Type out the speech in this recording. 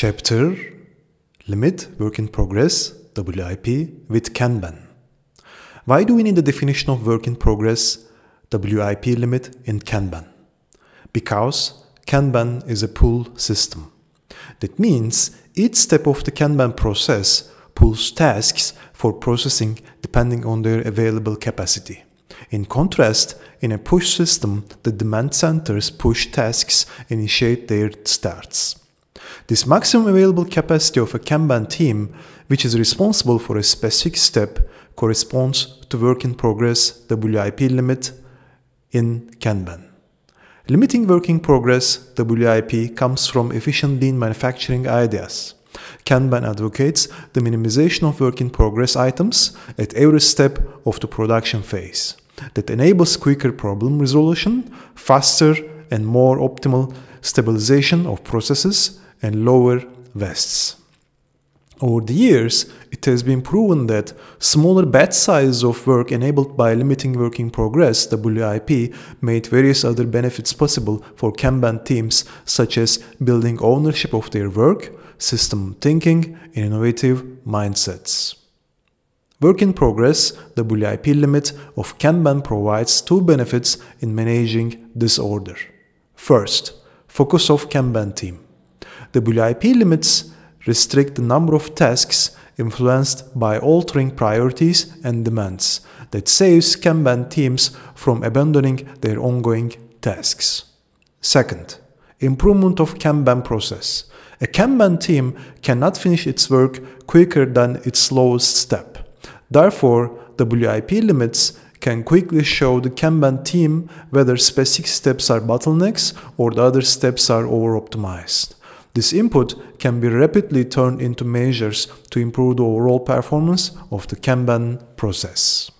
Chapter Limit Work in Progress WIP with Kanban. Why do we need a definition of work in progress WIP limit in Kanban? Because Kanban is a pull system. That means each step of the Kanban process pulls tasks for processing depending on their available capacity. In contrast, in a push system, the demand centers push tasks initiate their starts. This maximum available capacity of a Kanban team, which is responsible for a specific step, corresponds to work in progress WIP limit in Kanban. Limiting work in progress WIP comes from efficient lean manufacturing ideas. Kanban advocates the minimization of work in progress items at every step of the production phase that enables quicker problem resolution, faster and more optimal stabilization of processes, and lower vests. Over the years, it has been proven that smaller batch sizes of work enabled by limiting work in progress WIP made various other benefits possible for Kanban teams such as building ownership of their work, system thinking, and innovative mindsets. Work in progress WIP limit of Kanban provides two benefits in managing this order. First, focus of Kanban team. WIP limits restrict the number of tasks influenced by altering priorities and demands that saves Kanban teams from abandoning their ongoing tasks. Second, improvement of Kanban process. A Kanban team cannot finish its work quicker than its slowest step. Therefore, WIP limits can quickly show the Kanban team whether specific steps are bottlenecks or the other steps are over-optimized. This input can be rapidly turned into measures to improve the overall performance of the Kanban process.